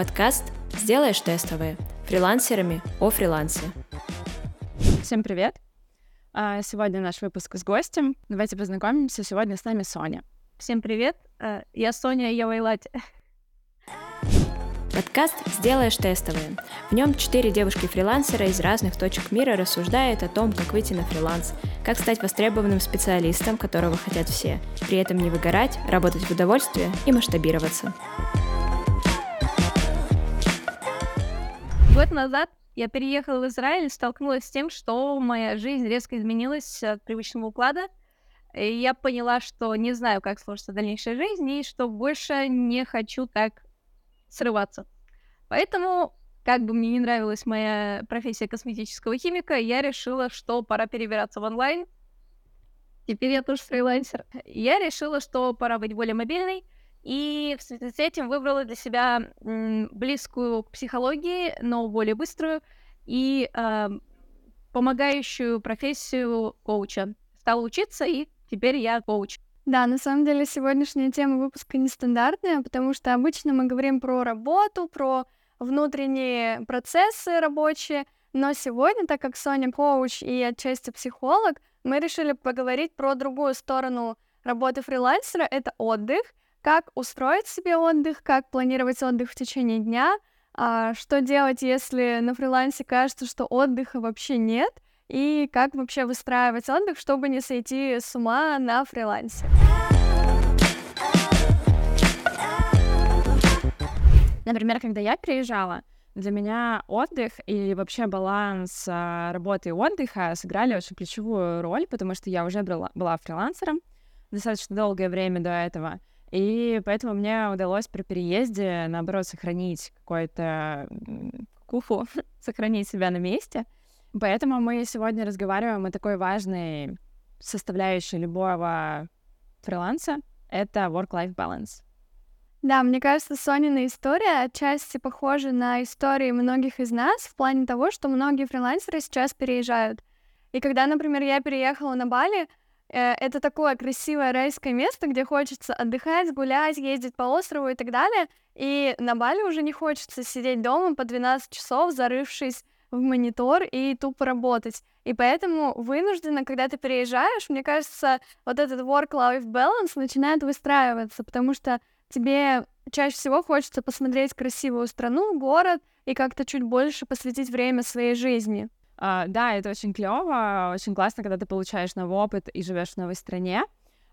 Подкаст «Сделаешь тестовые» фрилансерами о фрилансе. Всем привет! А, сегодня наш выпуск с гостем. Давайте познакомимся. Сегодня с нами Соня. Всем привет! А, я Соня Явайлати. Подкаст «Сделаешь тестовые». В нем четыре девушки-фрилансера из разных точек мира рассуждают о том, как выйти на фриланс, как стать востребованным специалистом, которого хотят все, при этом не выгорать, работать в удовольствие и масштабироваться. Год назад я переехала в Израиль и столкнулась с тем, что моя жизнь резко изменилась от привычного уклада. И я поняла, что не знаю, как сложится дальнейшая жизнь, и что больше не хочу так срываться. Поэтому, как бы мне не нравилась моя профессия косметического химика, я решила, что пора перебираться в онлайн. Теперь я тоже фрилансер. Я решила, что пора быть более мобильной, и в связи с этим выбрала для себя близкую к психологии, но более быструю и э, помогающую профессию коуча. Стала учиться, и теперь я коуч. Да, на самом деле сегодняшняя тема выпуска нестандартная, потому что обычно мы говорим про работу, про внутренние процессы рабочие, но сегодня, так как Соня коуч и отчасти психолог, мы решили поговорить про другую сторону работы фрилансера — это отдых, как устроить себе отдых, как планировать отдых в течение дня, а что делать, если на фрилансе кажется, что отдыха вообще нет — и как вообще выстраивать отдых, чтобы не сойти с ума на фрилансе. Например, когда я приезжала, для меня отдых и вообще баланс а, работы и отдыха сыграли очень ключевую роль, потому что я уже была, была фрилансером достаточно долгое время до этого. И поэтому мне удалось при переезде, наоборот, сохранить какой-то куху, сохранить себя на месте — Поэтому мы сегодня разговариваем о такой важной составляющей любого фриланса — это work-life balance. Да, мне кажется, Сонина история отчасти похожа на истории многих из нас в плане того, что многие фрилансеры сейчас переезжают. И когда, например, я переехала на Бали, это такое красивое райское место, где хочется отдыхать, гулять, ездить по острову и так далее. И на Бали уже не хочется сидеть дома по 12 часов, зарывшись в монитор и тупо работать. И поэтому вынужденно, когда ты переезжаешь, мне кажется, вот этот work-life balance начинает выстраиваться, потому что тебе чаще всего хочется посмотреть красивую страну, город и как-то чуть больше посвятить время своей жизни. Uh, да, это очень клево, очень классно, когда ты получаешь новый опыт и живешь в новой стране.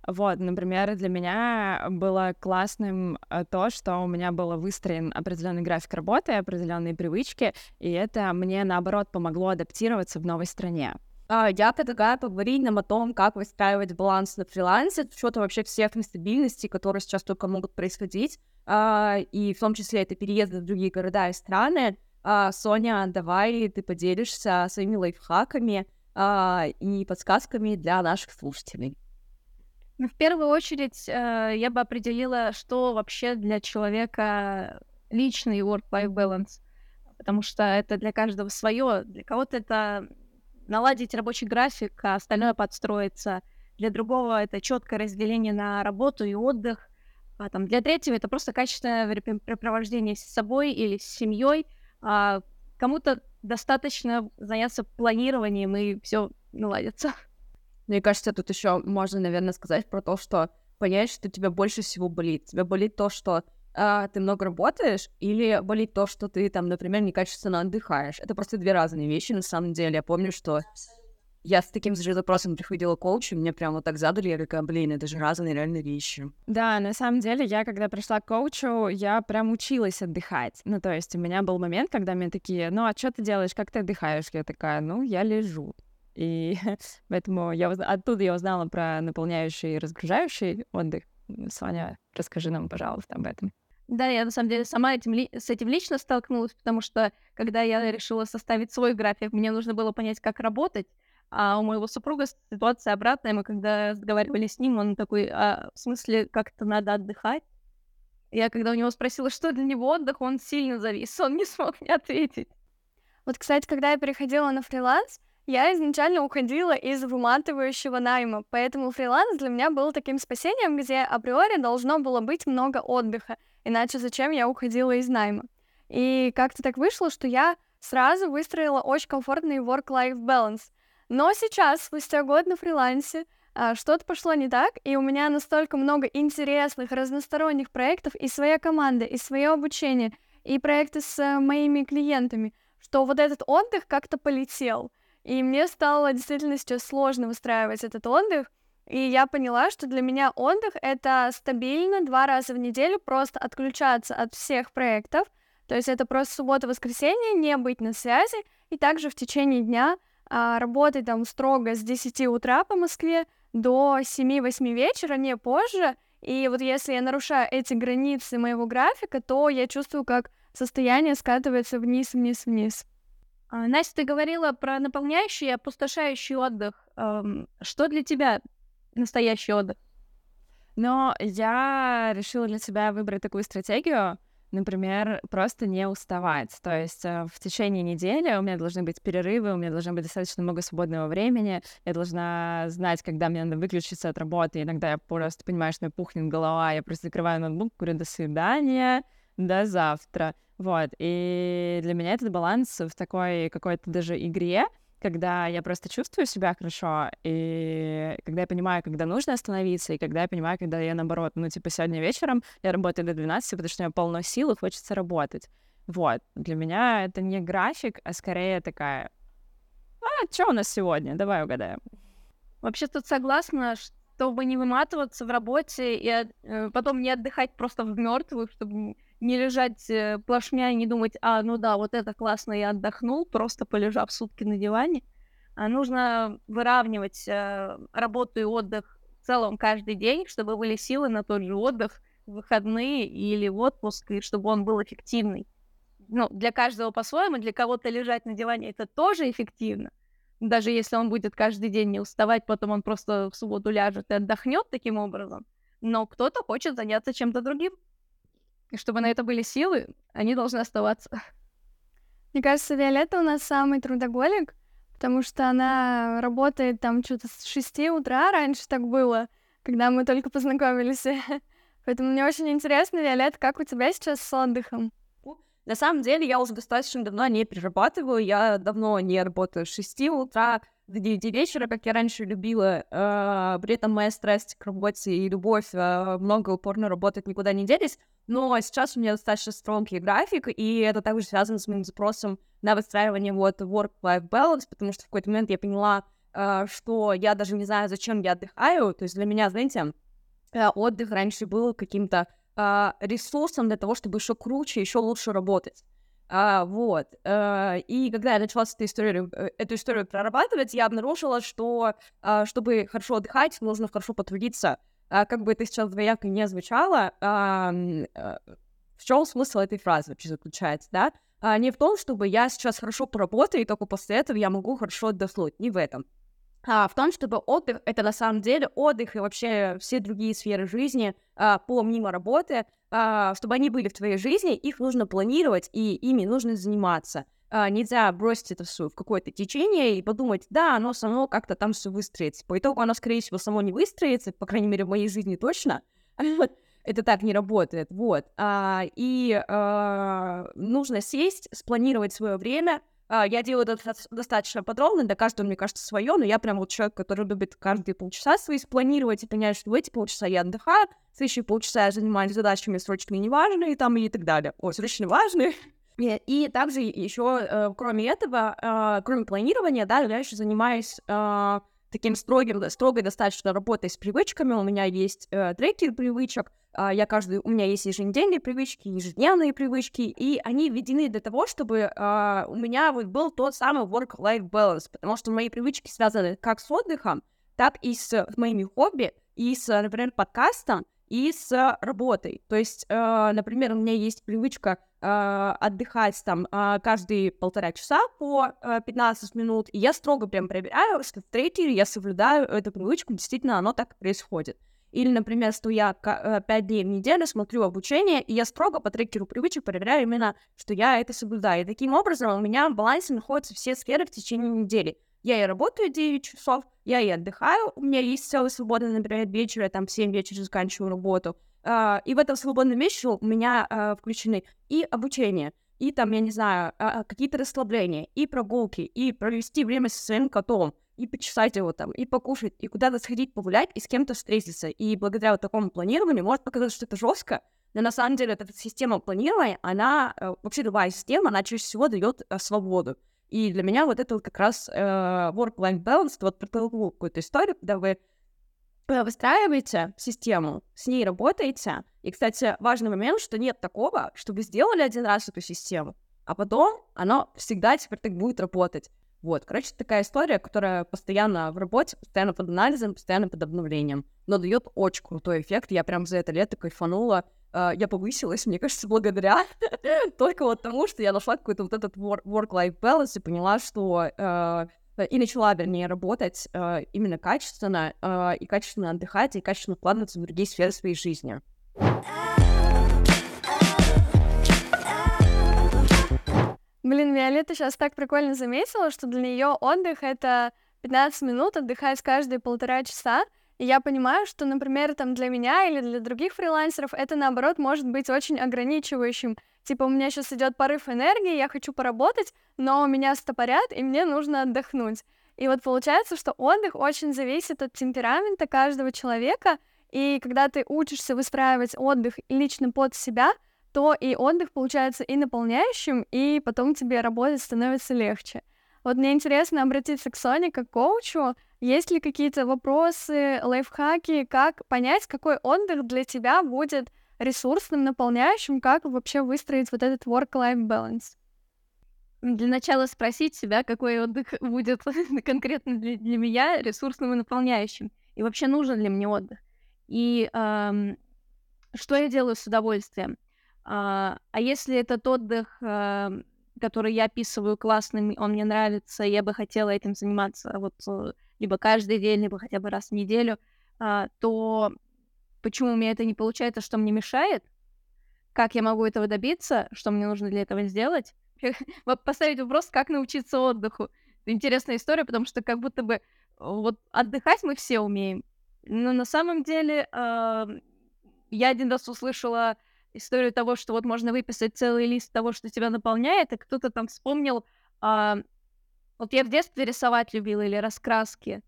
Вот, например, для меня было классным э, то, что у меня был выстроен определенный график работы, определенные привычки, и это мне, наоборот, помогло адаптироваться в новой стране. А, я предлагаю поговорить нам о том, как выстраивать баланс на фрилансе, с учетом вообще всех нестабильностей, которые сейчас только могут происходить, а, и в том числе это переезды в другие города и страны. А, Соня, давай ты поделишься своими лайфхаками и подсказками для наших слушателей. Ну, в первую очередь, э, я бы определила, что вообще для человека личный work-life balance, потому что это для каждого свое. Для кого-то это наладить рабочий график, а остальное подстроиться. Для другого это четкое разделение на работу и отдых. А там для третьего это просто качественное времяпрепровождение с собой или с семьей. А кому-то достаточно заняться планированием и все наладится. Мне кажется, тут еще можно, наверное, сказать про то, что понять, что тебе больше всего болит. Тебе болит то, что а, ты много работаешь, или болит то, что ты там, например, некачественно отдыхаешь. Это просто две разные вещи, на самом деле. Я помню, что я с таким же запросом приходила к коучу, мне прям вот так задали, я такая, блин, это же разные реально вещи. Да, на самом деле, я когда пришла к коучу, я прям училась отдыхать. Ну, то есть у меня был момент, когда мне такие, ну, а что ты делаешь, как ты отдыхаешь? Я такая, ну, я лежу. И поэтому я оттуда я узнала про наполняющий и разгружающий отдых. Соня, расскажи нам, пожалуйста, об этом. Да, я на самом деле сама этим ли... с этим лично столкнулась, потому что когда я решила составить свой график, мне нужно было понять, как работать. А у моего супруга ситуация обратная. Мы когда разговаривали с ним, он такой, а в смысле, как-то надо отдыхать? Я когда у него спросила, что для него отдых, он сильно завис, он не смог мне ответить. Вот, кстати, когда я переходила на фриланс, я изначально уходила из выматывающего найма, поэтому фриланс для меня был таким спасением, где априори должно было быть много отдыха, иначе зачем я уходила из найма. И как-то так вышло, что я сразу выстроила очень комфортный work-life balance. Но сейчас, спустя год на фрилансе, а, что-то пошло не так, и у меня настолько много интересных, разносторонних проектов, и своя команда, и свое обучение, и проекты с э, моими клиентами, что вот этот отдых как-то полетел. И мне стало действительно сейчас сложно выстраивать этот отдых, и я поняла, что для меня отдых — это стабильно два раза в неделю просто отключаться от всех проектов, то есть это просто суббота-воскресенье, не быть на связи, и также в течение дня а, работать там строго с 10 утра по Москве до 7-8 вечера, не позже. И вот если я нарушаю эти границы моего графика, то я чувствую, как состояние скатывается вниз, вниз, вниз. А, Настя, ты говорила про наполняющий и опустошающий отдых. Эм, что для тебя настоящий отдых? Но я решила для себя выбрать такую стратегию, например, просто не уставать. То есть э, в течение недели у меня должны быть перерывы, у меня должно быть достаточно много свободного времени, я должна знать, когда мне надо выключиться от работы. Иногда я просто понимаю, что мне пухнет голова, я просто закрываю ноутбук, говорю «до свидания», до завтра. Вот, и для меня этот баланс в такой какой-то даже игре, когда я просто чувствую себя хорошо, и когда я понимаю, когда нужно остановиться, и когда я понимаю, когда я, наоборот, ну, типа, сегодня вечером я работаю до 12, потому что у меня полно сил, и хочется работать. Вот, для меня это не график, а скорее такая, а, что у нас сегодня? Давай угадаем. Вообще тут согласна, чтобы не выматываться в работе и э, потом не отдыхать просто в мертвую, чтобы не лежать э, плашмя и не думать, а, ну да, вот это классно, я отдохнул, просто полежав сутки на диване. А нужно выравнивать э, работу и отдых в целом каждый день, чтобы были силы на тот же отдых, выходные или в отпуск, и чтобы он был эффективный. Ну, для каждого по-своему, для кого-то лежать на диване это тоже эффективно. Даже если он будет каждый день не уставать, потом он просто в субботу ляжет и отдохнет таким образом. Но кто-то хочет заняться чем-то другим. И чтобы на это были силы, они должны оставаться. Мне кажется, Виолетта у нас самый трудоголик, потому что она работает там что-то с 6 утра, раньше так было, когда мы только познакомились. Поэтому мне очень интересно, Виолетта, как у тебя сейчас с отдыхом? На самом деле я уже достаточно давно не перерабатываю, я давно не работаю с 6 утра до 9 вечера, как я раньше любила. Э, при этом моя страсть к работе и любовь э, много упорно работать никуда не делись. Но сейчас у меня достаточно строгий график, и это также связано с моим запросом на выстраивание вот work-life balance, потому что в какой-то момент я поняла, э, что я даже не знаю, зачем я отдыхаю. То есть для меня, знаете, отдых раньше был каким-то ресурсом для того, чтобы еще круче, еще лучше работать. А, вот. А, и когда я начала эту историю, э, эту историю прорабатывать, я обнаружила, что а, чтобы хорошо отдыхать, нужно хорошо потрудиться. А, как бы это сейчас двояко не звучало, а, а, в чем смысл этой фразы вообще заключается, да? А, не в том, чтобы я сейчас хорошо поработаю, и только после этого я могу хорошо отдохнуть. Не в этом. А, в том, чтобы отдых — это на самом деле отдых и вообще все другие сферы жизни а, помимо работы — а, чтобы они были в твоей жизни, их нужно планировать, и ими нужно заниматься. Нельзя бросить это все в какое-то течение и подумать, да, оно само как-то там все выстроится. По итогу оно, скорее всего, само не выстроится, по крайней мере, в моей жизни точно. это так не работает, вот. И нужно сесть, спланировать свое время, я делаю это достаточно подробно, для каждого, мне кажется, свое, но я прям вот человек, который любит каждые полчаса свои спланировать и понять, что в эти полчаса я отдыхаю, в следующие полчаса я занимаюсь задачами срочно неважные там и так далее. О, срочно важные. И также еще, э, кроме этого, э, кроме планирования, да, я еще занимаюсь э, таким строгим, строгой достаточно работой с привычками. У меня есть трекер привычек, а, я каждый, у меня есть еженедельные привычки, ежедневные привычки, и они введены для того, чтобы uh, у меня вот был тот самый work-life balance, потому что мои привычки связаны как с отдыхом, так и с моими хобби, и с, например, подкастом, и с работой. То есть, uh, например, у меня есть привычка отдыхать там uh, каждые полтора часа по uh, 15 минут, и я строго прям проверяю, что в трекере я соблюдаю эту привычку, действительно оно так происходит. Или, например, что я 5 э, дней в неделю смотрю обучение, и я строго по трекеру привычек проверяю именно, что я это соблюдаю. И таким образом у меня в балансе находятся все сферы в течение недели. Я и работаю 9 часов, я и отдыхаю, у меня есть целый свободный, например, вечер, я там в 7 вечера заканчиваю работу. Uh, и в этом свободном вечере у меня uh, включены и обучение. и там, я не знаю, а, а, какие-то расслабления, и прогулки, и провести время со своим котом, и почесать его там, и покушать, и куда-то сходить погулять, и с кем-то встретиться. И благодаря вот такому планированию может показаться, что это жестко, но на самом деле эта система планирования, она, э, вообще любая система, она чаще всего дает э, свободу. И для меня вот это вот как раз э, work-life balance, вот про какую-то историю, когда вы выстраиваете систему, с ней работаете. И, кстати, важный момент, что нет такого, что вы сделали один раз эту систему, а потом она всегда теперь так будет работать. Вот, короче, такая история, которая постоянно в работе, постоянно под анализом, постоянно под обновлением, но дает очень крутой эффект. Я прям за это лето кайфанула. Uh, я повысилась, мне кажется, благодаря только вот тому, что я нашла какой-то вот этот work-life balance и поняла, что Э, и начала, вернее, работать э, именно качественно, э, и качественно отдыхать, и качественно вкладываться в другие сферы своей жизни. Блин, Виолетта сейчас так прикольно заметила, что для нее отдых — это 15 минут отдыхать каждые полтора часа, и я понимаю, что, например, там для меня или для других фрилансеров это, наоборот, может быть очень ограничивающим. Типа, у меня сейчас идет порыв энергии, я хочу поработать, но меня стопорят, и мне нужно отдохнуть. И вот получается, что отдых очень зависит от темперамента каждого человека, и когда ты учишься выстраивать отдых лично под себя, то и отдых получается и наполняющим, и потом тебе работать становится легче. Вот мне интересно обратиться к Соне как к коучу. Есть ли какие-то вопросы, лайфхаки, как понять, какой отдых для тебя будет ресурсным, наполняющим, как вообще выстроить вот этот work-life balance? Для начала спросить себя, какой отдых будет конкретно для, для меня ресурсным и наполняющим. И вообще нужен ли мне отдых. И эм, что я делаю с удовольствием. А, а если этот отдых который я описываю классным, он мне нравится, я бы хотела этим заниматься вот э, либо каждый день, либо хотя бы раз в неделю, а, то почему у меня это не получается, что мне мешает? Как я могу этого добиться? Что мне нужно для этого сделать? Поставить вопрос, как научиться отдыху. Интересная история, потому что как будто бы вот отдыхать мы все умеем. Но на самом деле э, я один раз услышала историю того, что вот можно выписать целый лист того, что тебя наполняет, и кто-то там вспомнил, а, вот я в детстве рисовать любила или раскраски.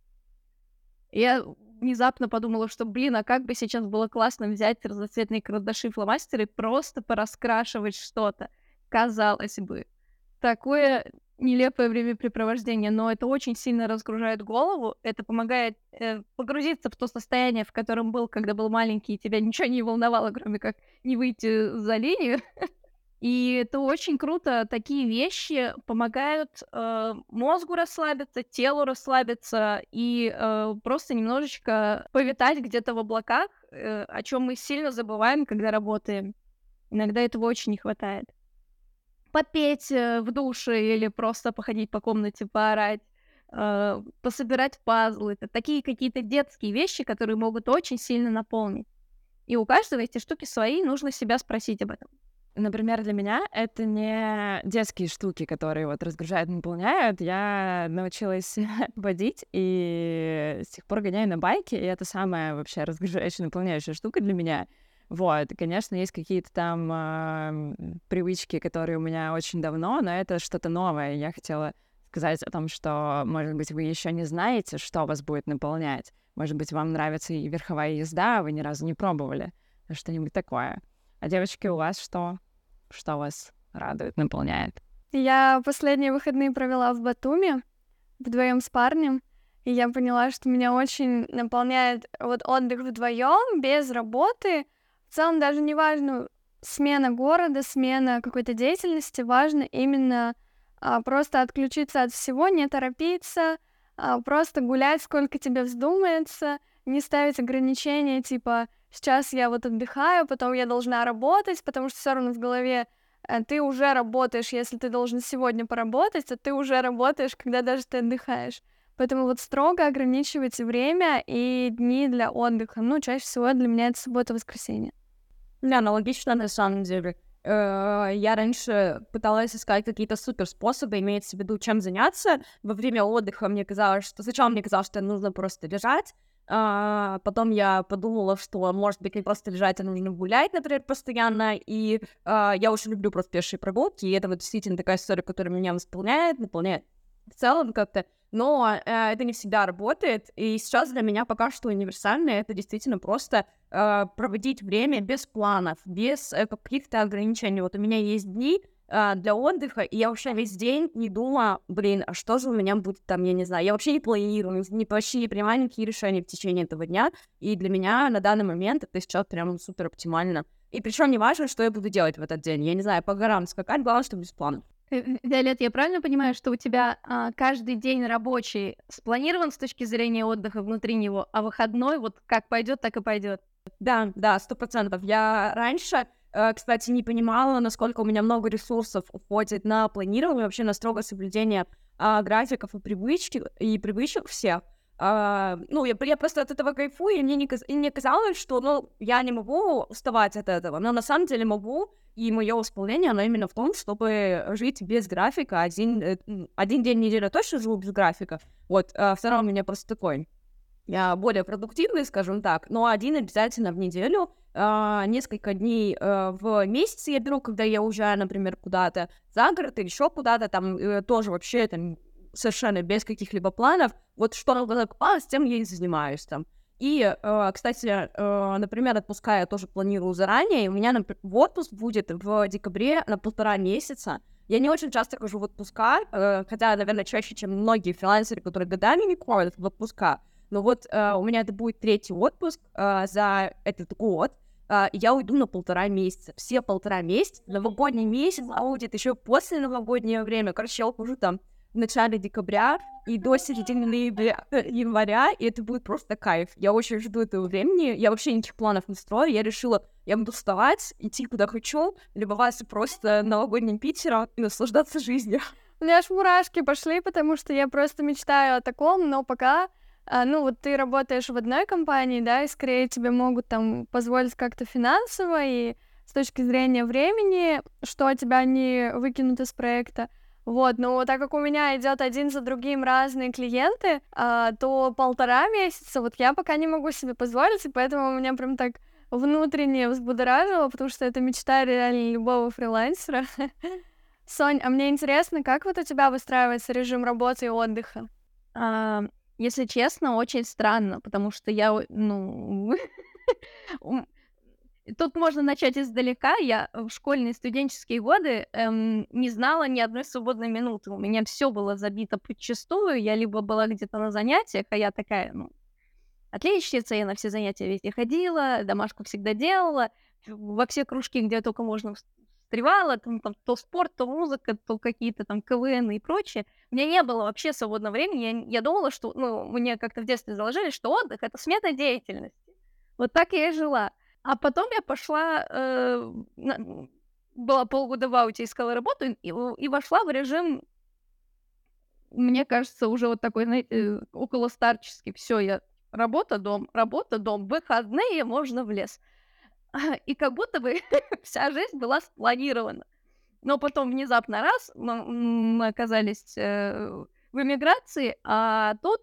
Я внезапно подумала, что, блин, а как бы сейчас было классно взять разноцветные карандаши, фломастеры и просто пораскрашивать что-то. Казалось бы. Такое нелепое времяпрепровождение, но это очень сильно разгружает голову, это помогает э, погрузиться в то состояние, в котором был, когда был маленький, и тебя ничего не волновало, кроме как не выйти за линию. И это очень круто. Такие вещи помогают э, мозгу расслабиться, телу расслабиться и э, просто немножечко повитать где-то в облаках, э, о чем мы сильно забываем, когда работаем. Иногда этого очень не хватает попеть э, в душе или просто походить по комнате, поорать, э, пособирать пазлы. Это такие какие-то детские вещи, которые могут очень сильно наполнить. И у каждого эти штуки свои, нужно себя спросить об этом. Например, для меня это не детские штуки, которые вот разгружают, наполняют. Я научилась водить и с тех пор гоняю на байке, и это самая вообще разгружающая, наполняющая штука для меня — вот, конечно, есть какие-то там э, привычки, которые у меня очень давно, но это что-то новое. Я хотела сказать о том, что, может быть, вы еще не знаете, что вас будет наполнять. Может быть, вам нравится и верховая езда, а вы ни разу не пробовали. Что-нибудь такое. А девочки, у вас что? Что вас радует, наполняет? Я последние выходные провела в Батуми вдвоем с парнем, и я поняла, что меня очень наполняет вот отдых вдвоем без работы — в целом даже не важно смена города, смена какой-то деятельности, важно именно а, просто отключиться от всего, не торопиться, а, просто гулять, сколько тебе вздумается, не ставить ограничения, типа сейчас я вот отдыхаю, потом я должна работать, потому что все равно в голове а, ты уже работаешь, если ты должен сегодня поработать, то ты уже работаешь, когда даже ты отдыхаешь. Поэтому вот строго ограничивать время и дни для отдыха. Ну, чаще всего для меня это суббота-воскресенье. Да, аналогично на самом деле. Э, я раньше пыталась искать какие-то супер способы, имеется в виду, чем заняться. Во время отдыха мне казалось, что сначала мне казалось, что нужно просто лежать, А, потом я подумала, что, может быть, не просто лежать, а нужно гулять, например, постоянно. И а, я очень люблю просто пешие прогулки. И это вот действительно такая история, которая меня восполняет, наполняет в целом как-то. Но э, это не всегда работает. И сейчас для меня пока что универсальное это действительно просто э, проводить время без планов, без э, каких-то ограничений. Вот у меня есть дни, а, для отдыха, и я вообще весь день не думала, блин, а что же у меня будет там, я не знаю, я вообще не планирую, не, вообще не принимаю никакие решения в течение этого дня, и для меня на данный момент это сейчас прям супер оптимально. И причем не важно, что я буду делать в этот день, я не знаю, по горам скакать, главное, чтобы без плана. Э, э, Виолет, я правильно понимаю, что у тебя а, каждый день рабочий спланирован с точки зрения отдыха внутри него, а выходной вот как пойдет, так и пойдет? Да, да, сто процентов. Я раньше Э, кстати, не понимала, насколько у меня много ресурсов уходит на планирование, вообще на строгое соблюдение а, графиков и привычки, и привычек всех. А, ну, я, я просто от этого кайфую, и мне, не, и мне казалось, что, ну, я не могу уставать от этого, но на самом деле могу, и мое восполнение, оно именно в том, чтобы жить без графика. Один, э, один день недели точно живу без графика, вот, а второй у меня просто такой более продуктивный, скажем так, но один обязательно в неделю, э, несколько дней э, в месяц я беру, когда я уезжаю, например, куда-то за город или еще куда-то, там э, тоже вообще там совершенно без каких-либо планов, вот что попалось, тем я и занимаюсь там. И, э, кстати, например, отпуска я тоже планирую заранее, и у меня в отпуск будет в декабре на полтора месяца, я не очень часто хожу в отпуска, хотя, наверное, чаще, чем многие фрилансеры, которые годами не ходят в отпуска. Но вот э, у меня это будет третий отпуск э, за этот год. Э, я уйду на полтора месяца. Все полтора месяца. Новогодний месяц будет еще после новогоднего время. Короче, я ухожу там в начале декабря и до середины ноября, января, и это будет просто кайф. Я очень жду этого времени. Я вообще никаких планов не строю. Я решила, я буду вставать, идти куда хочу, любоваться просто новогодним Питером и наслаждаться жизнью. У меня аж мурашки пошли, потому что я просто мечтаю о таком, но пока ну, вот ты работаешь в одной компании, да, и скорее тебе могут там позволить как-то финансово и с точки зрения времени, что тебя не выкинут из проекта. Вот, но так как у меня идет один за другим разные клиенты, а, то полтора месяца вот я пока не могу себе позволить, и поэтому у меня прям так внутренне взбудоражило, потому что это мечта реально любого фрилансера. Сонь, а мне интересно, как вот у тебя выстраивается режим работы и отдыха? Если честно, очень странно, потому что я, ну... Тут можно начать издалека. Я в школьные студенческие годы эм, не знала ни одной свободной минуты. У меня все было забито подчастую. Я либо была где-то на занятиях, а я такая, ну, отличница, я на все занятия везде ходила, домашку всегда делала, во все кружки, где только можно встревала, там, там, то спорт, то музыка, то какие-то там КВН и прочее. У меня не было вообще свободного времени. Я, я думала, что, ну, мне как-то в детстве заложили, что отдых — это смена деятельности. Вот так я и жила. А потом я пошла, э, на, была полгода в ауте, искала работу и, и вошла в режим, мне кажется, уже вот такой, знаете, около старческий. Все, я работа, дом, работа, дом, выходные, можно в лес. И как будто бы вся жизнь была спланирована. Но потом внезапно раз мы оказались э, в эмиграции, а тут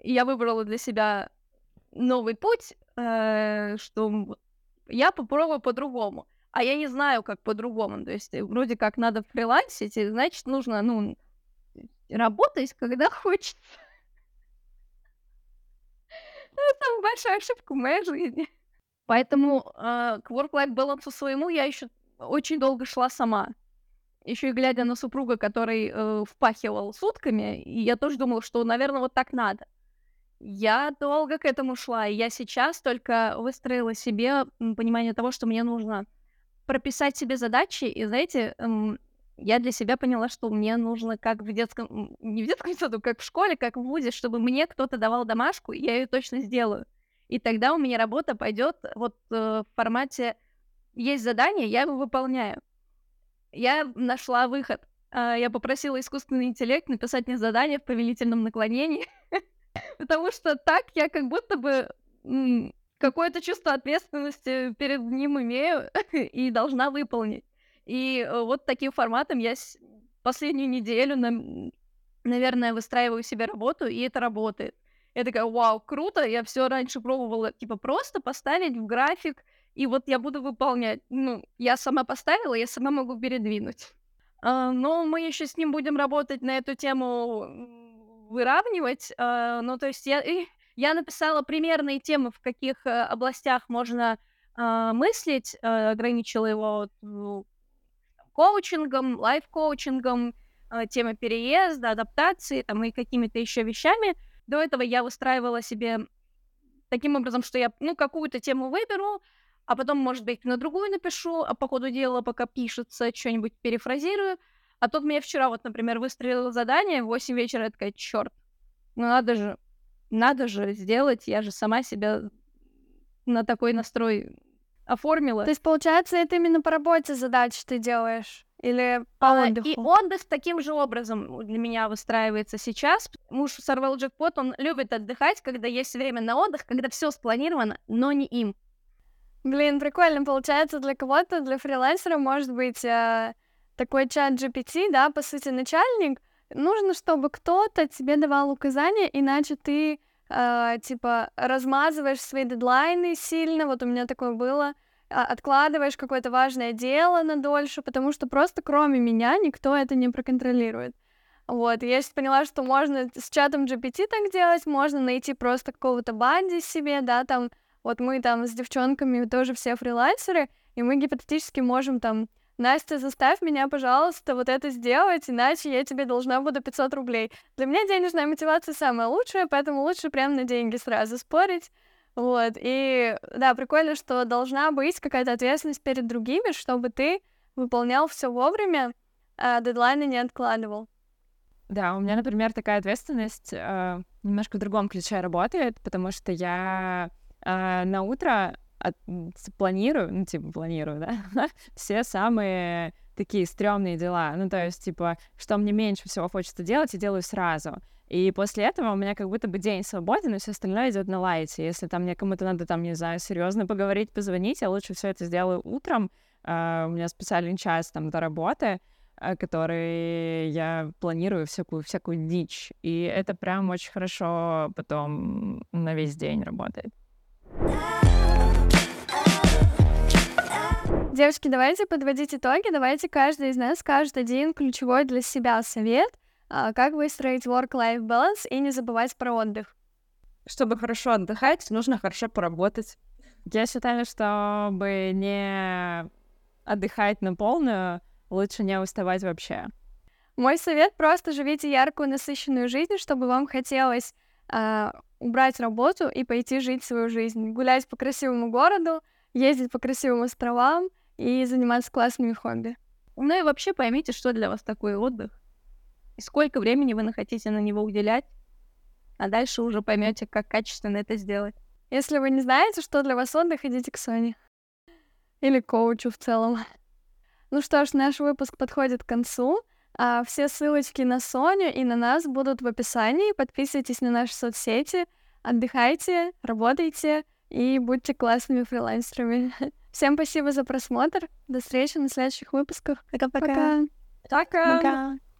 я выбрала для себя новый путь, э, что я попробую по-другому. А я не знаю, как по-другому. То есть э, вроде как надо фрилансить, и значит нужно, ну, работать, когда хочется. Это большая ошибка в моей жизни. Поэтому э, к work-life балансу своему я еще очень долго шла сама. Еще и глядя на супруга, который э, впахивал сутками, и я тоже думала, что, наверное, вот так надо. Я долго к этому шла, и я сейчас только выстроила себе понимание того, что мне нужно прописать себе задачи, и, знаете, эм, я для себя поняла, что мне нужно как в детском, не в детском саду, как в школе, как в ВУЗе, чтобы мне кто-то давал домашку, и я ее точно сделаю и тогда у меня работа пойдет вот э, в формате есть задание, я его выполняю. Я нашла выход. Э, я попросила искусственный интеллект написать мне задание в повелительном наклонении, потому что так я как будто бы какое-то чувство ответственности перед ним имею и должна выполнить. И э, вот таким форматом я последнюю неделю, наверное, выстраиваю себе работу, и это работает. Я такая, вау, круто, я все раньше пробовала, типа, просто поставить в график, и вот я буду выполнять. Ну, я сама поставила, я сама могу передвинуть. А, но мы еще с ним будем работать на эту тему, выравнивать. А, ну, то есть я, я написала примерные темы, в каких э, областях можно а, мыслить, а, ограничила его ну, коучингом, лайф-коучингом, а, темой переезда, адаптации там, и какими-то еще вещами. До этого я выстраивала себе таким образом, что я ну, какую-то тему выберу, а потом, может быть, на другую напишу, а по ходу дела, пока пишется, что-нибудь перефразирую. А тут мне вчера, вот, например, выстрелило задание в 8 вечера, я такая, черт, ну надо же, надо же сделать, я же сама себя на такой настрой оформила. То есть, получается, это именно по работе задачи ты делаешь? Или по а, отдыху? И отдых таким же образом для меня выстраивается сейчас. Муж сорвал джекпот, он любит отдыхать, когда есть время на отдых, когда все спланировано, но не им. Блин, прикольно. Получается, для кого-то, для фрилансера, может быть, э, такой чат GPT, да, по сути, начальник. Нужно, чтобы кто-то тебе давал указания, иначе ты, э, типа, размазываешь свои дедлайны сильно. Вот у меня такое было. А, откладываешь какое-то важное дело на дольше, потому что просто кроме меня никто это не проконтролирует. Вот, я сейчас поняла, что можно с чатом GPT так делать, можно найти просто какого-то банди себе, да, там вот мы там с девчонками тоже все фрилансеры, и мы гипотетически можем там Настя, заставь меня, пожалуйста, вот это сделать, иначе я тебе должна буду 500 рублей. Для меня денежная мотивация самая лучшая, поэтому лучше прям на деньги сразу спорить. Вот, и да, прикольно, что должна быть какая-то ответственность перед другими, чтобы ты выполнял все вовремя, а дедлайны не откладывал. Да, у меня, например, такая ответственность э, немножко в другом ключе работает, потому что я а, на утро от, планирую, ну, типа, планирую, да, все самые такие стрёмные дела. Ну, то есть, типа, что мне меньше всего хочется делать, я делаю сразу. И после этого у меня как будто бы день свободен, и все остальное идет на лайте. Если там мне кому-то надо, там, не знаю, серьезно поговорить, позвонить, я лучше все это сделаю утром. Uh, у меня специальный час там до работы, uh, который я планирую всякую, всякую дичь. И это прям очень хорошо потом на весь день работает. Девушки, давайте подводить итоги. Давайте каждый из нас скажет один ключевой для себя совет, а, как выстроить work-life balance и не забывать про отдых. Чтобы хорошо отдыхать, нужно хорошо поработать. Я считаю, чтобы не отдыхать на полную, лучше не уставать вообще. Мой совет — просто живите яркую, насыщенную жизнь, чтобы вам хотелось э, убрать работу и пойти жить свою жизнь, гулять по красивому городу, ездить по красивым островам и заниматься классными хобби. Ну и вообще поймите, что для вас такой отдых, и сколько времени вы хотите на него уделять, а дальше уже поймете, как качественно это сделать. Если вы не знаете, что для вас отдых, идите к Соне. Или коучу в целом. Ну что ж, наш выпуск подходит к концу. А все ссылочки на Соню и на нас будут в описании. Подписывайтесь на наши соцсети, отдыхайте, работайте и будьте классными фрилансерами. Всем спасибо за просмотр. До встречи на следующих выпусках. Пока-пока. Пока. Пока. Пока.